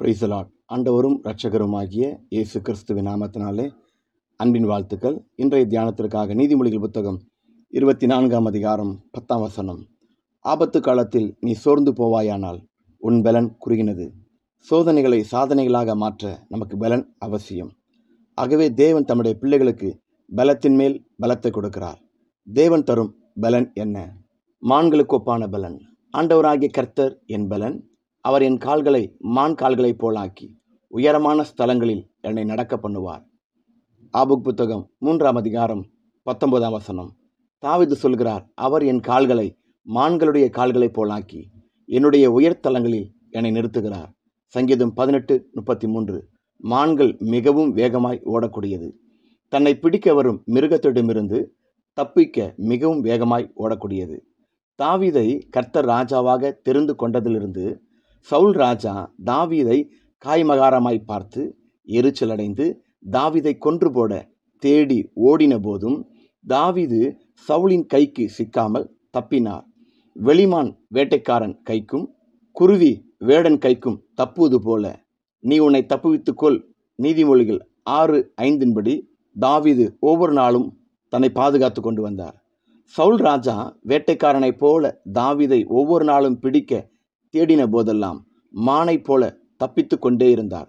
பிரைசலாட் ஆண்டவரும் இரட்சகருமாகிய இயேசு கிறிஸ்துவின் நாமத்தினாலே அன்பின் வாழ்த்துக்கள். இன்றைய தியானத்திற்காக நீதிமொழிகள் புத்தகம் இருபத்தி நான்காம் அதிகாரம் பத்தாம் வசனம். ஆபத்து காலத்தில் நீ சோர்ந்து போவாயானால் உன் பலன் குறுகினது. சோதனைகளை சாதனைகளாக மாற்ற நமக்கு பலன் அவசியம். ஆகவே தேவன் தம்முடைய பிள்ளைகளுக்கு பலத்தின் மேல் பலத்தை கொடுக்கிறார். தேவன் தரும் பலன் என்ன? மான்களுக்கு ஒப்பான பலன். ஆண்டவராகிய கர்த்தர் என் பலன். அவர் என் கால்களை மான் கால்களைப் போலாக்கி உயரமான ஸ்தலங்களில் என்னை நடக்க பண்ணுவார். ஆபுக் புத்தகம் மூன்றாம் அதிகாரம் பத்தொன்பதாம் வசனம். தாவிது சொல்கிறார் அவர் என் கால்களை மான்களுடைய கால்களைப் போலாக்கி என்னுடைய உயர்த்தலங்களில் என்னை நிறுத்துகிறார். சங்கீதம் பதினெட்டு முப்பத்தி மூன்று மான்கள் மிகவும் வேகமாய் ஓடக்கூடியது. தன்னை பிடிக்க வரும் மிருகத்திடமிருந்து தப்பிக்க மிகவும் வேகமாய் ஓடக்கூடியது. தாவீதை கர்த்தர் ராஜாவாக தெரிந்து கொண்டதிலிருந்து சவுல் ராஜா தாவீதை காய்மகாரமாய் பார்த்து எரிச்சலடைந்து தாவிதை கொன்று போட தேடி ஓடின போதும் தாவீது சவுளின் கைக்கு சிக்காமல் தப்பினார். வெளிமான் வேட்டைக்காரன் கைக்கும் குருவி வேடன் கைக்கும் தப்புவது போல நீ உன்னை தப்புவித்துக்கொள். நீதிமொழிகள் ஆறு ஐந்தின்படி தாவீது ஒவ்வொரு நாளும் தன்னை பாதுகாத்து கொண்டு வந்தார். சவுல் ராஜா வேட்டைக்காரனைப் போல தாவீதை ஒவ்வொரு நாளும் பிடிக்க தேடின போதெல்லாம் மானைப் போல தப்பித்து கொண்டே இருந்தார்.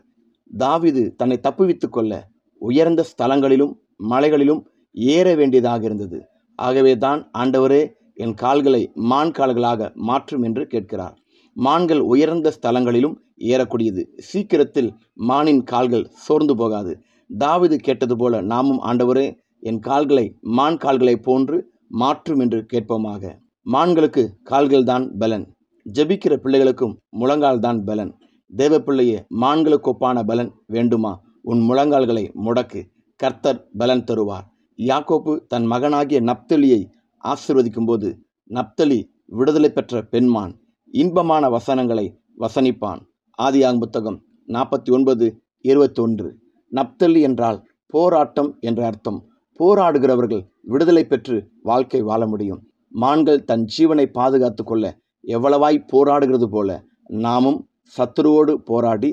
தாவிது தன்னை தப்புவித்து கொள்ள உயர்ந்த ஸ்தலங்களிலும் மலைகளிலும் ஏற வேண்டியதாக இருந்தது. ஆகவே தான் ஆண்டவரே என் கால்களை மான் கால்களாக மாற்றும் என்று கேட்கிறார். மான்கள் உயர்ந்த ஸ்தலங்களிலும் ஏறக்கூடியது. சீக்கிரத்தில் மானின் கால்கள் சோர்ந்து போகாது. தாவிது கேட்டது போல நாமும் ஆண்டவரே என் கால்களை மான் கால்களை போன்று மாற்றும் என்று கேட்போமாக. மான்களுக்கு கால்கள்தான் பலன். ஜெபிக்கிற பிள்ளைகளுக்கும் முழங்கால் தான் பலன். தேவப்பிள்ளையே மான்களுக்கொப்பான மான்களுக்கு ஒப்பான பலன் வேண்டுமா? உன் முழங்கால்களை முடக்கு. கர்த்தர் பலன் தருவார். யாக்கோப்பு தன் மகனாகிய நப்தலியை ஆசிர்வதிக்கும் போது நப்தலி விடுதலை பெற்ற பெண்மான் இன்பமான வசனங்களை வசனிப்பான். ஆதியாங் புத்தகம் நாற்பத்தி ஒன்பது இருபத்தொன்று. நப்தலி என்றால் போராட்டம் என்ற அர்த்தம். போராடுகிறவர்கள் விடுதலை பெற்று வாழ்க்கை வாழ முடியும். மான்கள் தன் ஜீவனை பாதுகாத்து கொள்ள எவ்வளவாய் போராடுகிறது போல நாமும் சத்துருவோடு போராடி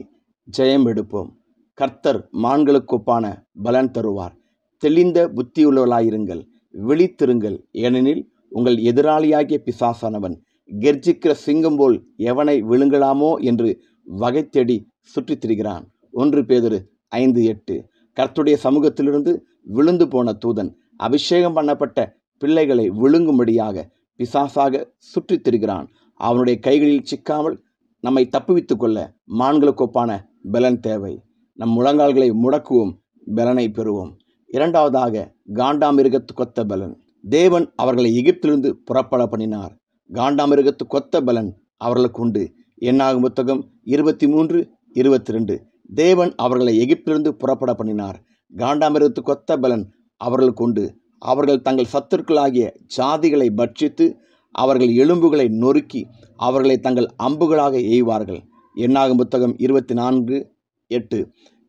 ஜெயம் எடுப்போம். கர்த்தர் மான்களுக்கொப்பான பலன் தருவார். தெளிந்த புத்தியுள்ளவர்களாயிருங்கள். விழித்திருங்கள். ஏனெனில் உங்கள் எதிராளியாகிய பிசாசானவன் கெர்ஜிக்கிற சிங்கம் போல் எவனை விழுங்கலாமோ என்று வகை தேடி சுற்றித் திரிகிறான் ஒன்று பேதரு ஐந்து எட்டு. கர்த்துடைய சமூகத்திலிருந்து விழுந்து போன தூதன் அபிஷேகம் பண்ணப்பட்ட பிள்ளைகளை விழுங்கும்படியாக பிசாசாக சுற்றித் திரிகிறான் அவனுடைய கைகளில் சிக்காமல் நம்மை தப்புவித்துக் கொள்ள மான்களுக்கொப்பான பலன் தேவை. நம் முழங்கால்களை முடக்குவோம் பலனை பெறுவோம். இரண்டாவதாக காண்டாமிருகத்து கொத்த பலன். தேவன் அவர்களை எகிப்திலிருந்து புறப்பட பண்ணினார். காண்டாமிருகத்து கொத்த பலன் அவர்களுக்கு உண்டு. என்னாகும் புத்தகம் இருபத்தி மூன்று இருபத்தி ரெண்டு தேவன் அவர்களை எகிப்திலிருந்து புறப்பட பண்ணினார். காண்டாமிருகத்து கொத்த பலன் அவர்களுக்கு உண்டு. அவர்கள் தங்கள் சத்துருக்களாகிய ஜாதிகளை பட்சித்து அவர்கள் எலும்புகளை நொறுக்கி அவர்களை தங்கள் அம்புகளாக எய்வார்கள். என்னாகும் புத்தகம் இருபத்தி நான்கு எட்டு.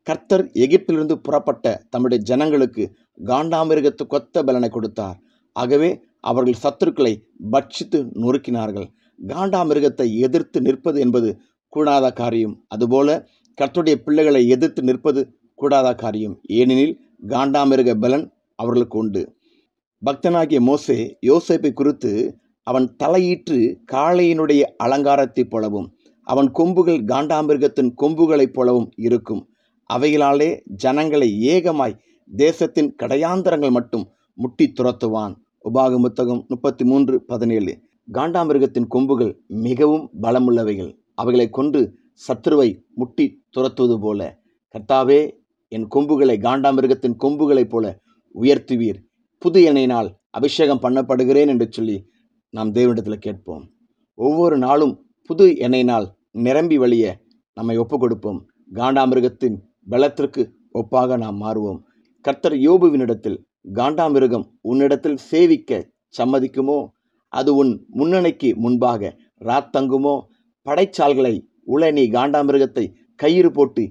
கர்த்தர் எகிப்திலிருந்து புறப்பட்ட தம்முடைய ஜனங்களுக்கு காண்டாமிருகத்து கொத்த பலனை கொடுத்தார். ஆகவே அவர்கள் சத்துருக்களை பட்சித்து நொறுக்கினார்கள். காண்டாமிருகத்தை எதிர்த்து நிற்பது என்பது கூடாத காரியம். அதுபோல கர்த்தருடைய பிள்ளைகளை எதிர்த்து நிற்பது கூடாத காரியம். ஏனெனில் காண்டாமிருக பலன் அவர்களுக்கு உண்டு. பக்தனாகிய மோசே யோசேப்பை குறித்து அவன் தலையீற்று காளையினுடைய அலங்காரத்தைப் போலவும் அவன் கொம்புகள் காண்டாமிருகத்தின் கொம்புகளைப் போலவும் இருக்கும். அவைகளாலே ஜனங்களை ஏகமாய் தேசத்தின் கடையாந்தரங்கள் மட்டும் முட்டி துரத்துவான். உபாக புத்தகம் முப்பத்தி மூன்று பதினேழு. காண்டாமிருகத்தின் கொம்புகள் மிகவும் பலமுள்ளவைகள். அவைகளை கொண்டு சத்ருவை முட்டி துரத்துவது போல. கர்த்தாவே என் கொம்புகளை காண்டாமிருகத்தின் கொம்புகளைப் போல உயர்த்துவீர். புது எண்ணெயினால் அபிஷேகம் பண்ணப்படுகிறேன் என்று சொல்லி நாம் தேவனிடத்தில் கேட்போம். ஒவ்வொரு நாளும் புது எண்ணெயினால் நிரம்பி வழிய நம்மை ஒப்பு கொடுப்போம் காண்டாமிருகத்தின் பலத்திற்கு ஒப்பாக நாம் மாறுவோம். கர்த்தர் யோபுவினிடத்தில் காண்டாமிருகம் உன்னிடத்தில் சேவிக்க சம்மதிக்குமோ? அது உன் முன்னணிக்கு முன்பாக ராத்தங்குமோ படைச்சால்களை உள நீ காண்டாமிருகத்தை கயிறு போட்டு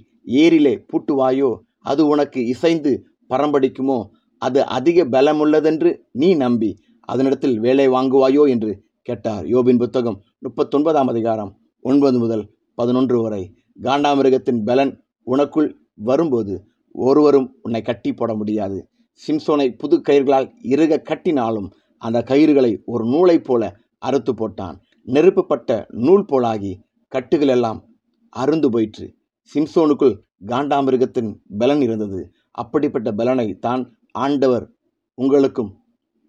ஏரிலே பூட்டுவாயோ? அது உனக்கு இசைந்து பரம்படிக்குமோ? அது அதிக பலமுள்ளதென்று நீ நம்பி அதனிடத்தில் வேலை வாங்குவாயோ என்று கேட்டார். யோபின் புத்தகம் முப்பத்தொன்பதாம் அதிகாரம் ஒன்பது முதல் பதினொன்று வரை. காண்டாமிருகத்தின் பலன் உனக்குள் வரும்போது ஒருவரும் உன்னை கட்டி போட முடியாது. சிம்சோனை புது கயிர்களால் இறுக கட்டினாலும் அந்த கயிறுகளை ஒரு நூலைப் போல அறுத்து போட்டான். நெருப்புப்பட்ட நூல் போலாகி கட்டுகள் எல்லாம் அருந்து போயிற்று. சிம்சோனுக்குள் காண்டாமிருகத்தின் பலன் இருந்தது. அப்படிப்பட்ட பலனை தான் ஆண்டவர் உங்களுக்கும்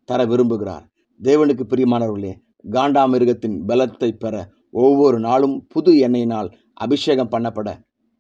தர விரும்புகிறார். தேவனுக்கு பிரியமானவர்களே காண்டாமிருகத்தின் பலத்தை பெற ஒவ்வொரு நாளும் புது எண்ணெயினால் அபிஷேகம் பண்ணப்பட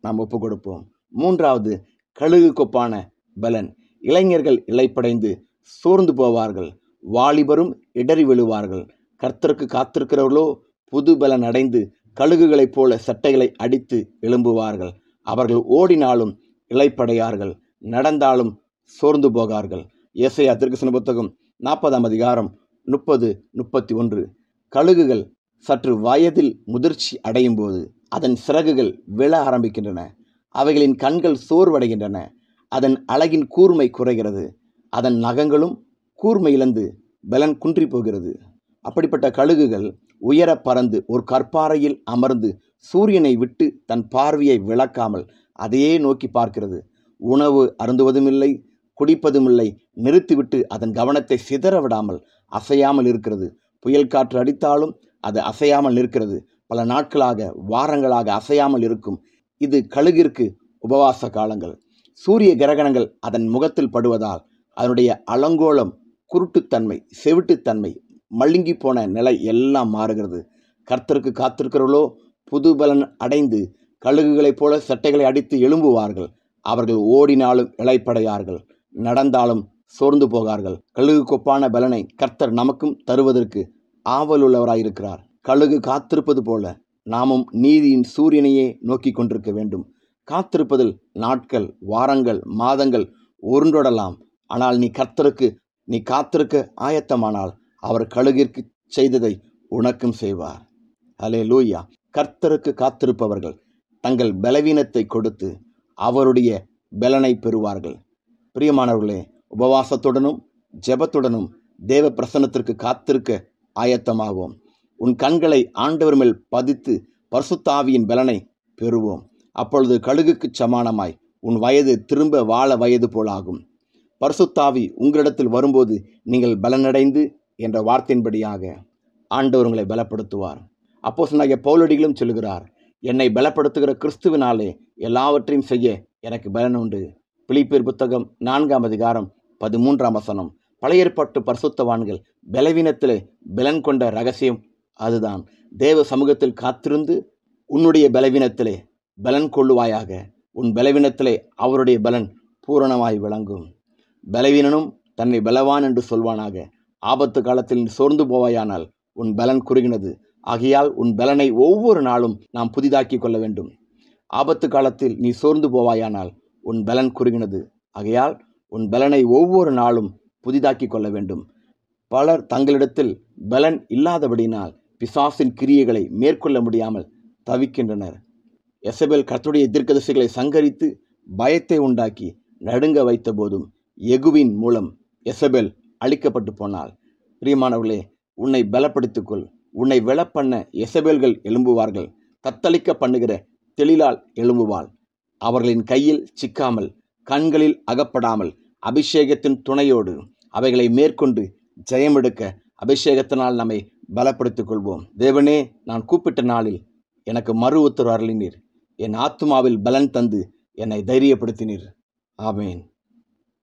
நாம் ஒப்பு கொடுப்போம் மூன்றாவது கழுகு கொப்பான பலன். இளைஞர்கள் இலைப்படைந்து சோர்ந்து போவார்கள். வாலிபரும் இடறி விழுவார்கள். கர்த்தருக்கு காத்திருக்கிறவர்களோ புது பலன் அடைந்து கழுகுகளைப் போல சட்டைகளை அடித்து எழும்புவார்கள். அவர்கள் ஓடினாலும் இலைப்படையார்கள் நடந்தாலும் சோர்ந்து போகார்கள். இயேசையா திருக்கசன புத்தகம் நாற்பதாம் அதிகாரம் முப்பது முப்பத்தி ஒன்று. கழுகுகள் சற்று வயதில் முதிர்ச்சி அடையும் போது அதன் சிறகுகள் விழ ஆரம்பிக்கின்றன. அவைகளின் கண்கள் சோர்வடைகின்றன. அதன் அழகின் கூர்மை குறைகிறது. அதன் நகங்களும் கூர்மை இழந்து பலன் குன்றி போகிறது. அப்படிப்பட்ட கழுகுகள் உயர பறந்து ஒரு கற்பாறையில் அமர்ந்து சூரியனை விட்டு தன் பார்வையை விளக்காமல் அதையே நோக்கி பார்க்கிறது. உணவு அருந்துவதும் இல்லை குடிப்பதுமில்லை. நிறுத்திவிட்டு அதன் கவனத்தை சிதற விடாமல் அசையாமல் இருக்கிறது. புயல் காற்று அடித்தாலும் அது அசையாமல் நிற்கிறது. பல நாட்களாக வாரங்களாக அசையாமல் இருக்கும். இது கழுகிற்கு உபவாச காலங்கள். சூரிய கிரகணங்கள் அதன் முகத்தில் படுவதால் அதனுடைய அலங்கோலம் குருட்டுத்தன்மை செவிட்டுத்தன்மை மழுங்கி போன நிலை எல்லாம் மாறுகிறது. கர்த்தருக்கு காத்திருக்கிறவர்களோ புது பலன் அடைந்து கழுகுகளைப் போல சட்டைகளை அடித்து எழும்புவார்கள். அவர்கள் ஓடினாலும் இழைப்படையார்கள் நடந்தாலும் சோர்ந்து போகார்கள். கழுகு கொப்பான பலனை கர்த்தர் நமக்கும் தருவதற்கு ஆவலுள்ளவராயிருக்கிறார். கழுகு காத்திருப்பது போல நாமும் நீதியின் சூரியனையே நோக்கி கொண்டிருக்க வேண்டும். காத்திருப்பதில் நாட்கள் வாரங்கள் மாதங்கள் உருண்டொடலாம். ஆனால் நீ கர்த்தருக்கு நீ காத்திருக்க ஆயத்தமானால் அவர் கழுகிற்கு செய்ததை உனக்கும் செய்வார். அலே லூயா கர்த்தருக்கு காத்திருப்பவர்கள் தங்கள் பலவீனத்தை கொடுத்து அவருடைய பலனை பெறுவார்கள். பிரியமானவர்களே உபவாசத்துடனும் ஜெபத்துடனும் தேவ பிரசன்னத்திற்கு காத்திருக்க ஆயத்தமாகும் உன் கண்களை ஆண்டவர் மேல் பதித்து பர்சுத்தாவியின் பலனை பெறுவோம். அப்பொழுது கழுகுக்கு சமானமாய் உன் வயது திரும்ப வாழ வயது போலாகும். பர்சுத்தாவி உங்களிடத்தில் வரும்போது நீங்கள் பலனடைந்து என்ற வார்த்தையின்படியாக ஆண்டவர் உங்களை பலப்படுத்துவார். அப்போ சொன்னாகிய பௌலடிகளும் சொல்கிறார் என்னை பலப்படுத்துகிற கிறிஸ்துவினாலே எல்லாவற்றையும் செய்ய எனக்கு பலன் உண்டு. பிலிப்பியர் புத்தகம் நான்காம் அதிகாரம் பதிமூன்றாம் வசனம். பழைய ஏற்பாட்டு பரிசுத்தவான்கள் பலவீனத்திலே பலன் கொண்ட ரகசியம் அதுதான். தேவ சமூகத்தில் காத்திருந்து உன்னுடைய பலவீனத்திலே பலன் கொள்ளுவாயாக. உன் பலவீனத்திலே அவருடைய பலன் பூரணமாய் விளங்கும். பலவீனனும் தன்னை பலவான் என்று சொல்வானாக. ஆபத்து காலத்தில் நீ சோர்ந்து போவாயானால் உன் பலன் குறுகினது. ஆகையால் உன் பலனை ஒவ்வொரு நாளும் நாம் புதிதாக்கி கொள்ள வேண்டும். ஆபத்து காலத்தில் நீ சோர்ந்து போவாயானால் உன் பலன் குறுகினது. ஆகையால் உன் பலனை ஒவ்வொரு நாளும் புதிதாக்கி கொள்ள வேண்டும். பலர் தங்களிடத்தில் பலன் இல்லாதபடியினால் பிசாசின் கிரியைகளை மேற்கொள்ள முடியாமல் தவிக்கின்றனர். எசபெல் கர்த்துடைய தீர்க்கதரிசிகளை சங்கரித்து பயத்தை உண்டாக்கி நடுங்க வைத்த போதும் எகுவின் மூலம் எசபெல் அழிக்கப்பட்டு போனாள். பிரியமானவர்களே உன்னை பலப்படுத்திக்கொள். உன்னை விழப்பண்ண எசபேல்கள் எழும்புவார்கள். தத்தளிக்க பண்ணுகிற தெளிலால் எழும்புவாள். அவர்களின் கையில் சிக்காமல் கண்களில் அகப்படாமல் அபிஷேகத்தின் துணையோடு அவைகளை மேற்கொண்டு ஜெயமெடுக்க அபிஷேகத்தினால் நம்மை பலப்படுத்திக் கொள்வோம் தேவனே நான் கூப்பிட்ட நாளில் எனக்கு மறு உத்தரவு அருளினீர். என் ஆத்மாவில் பலன் தந்து என்னை தைரியப்படுத்தினீர். ஆமேன்.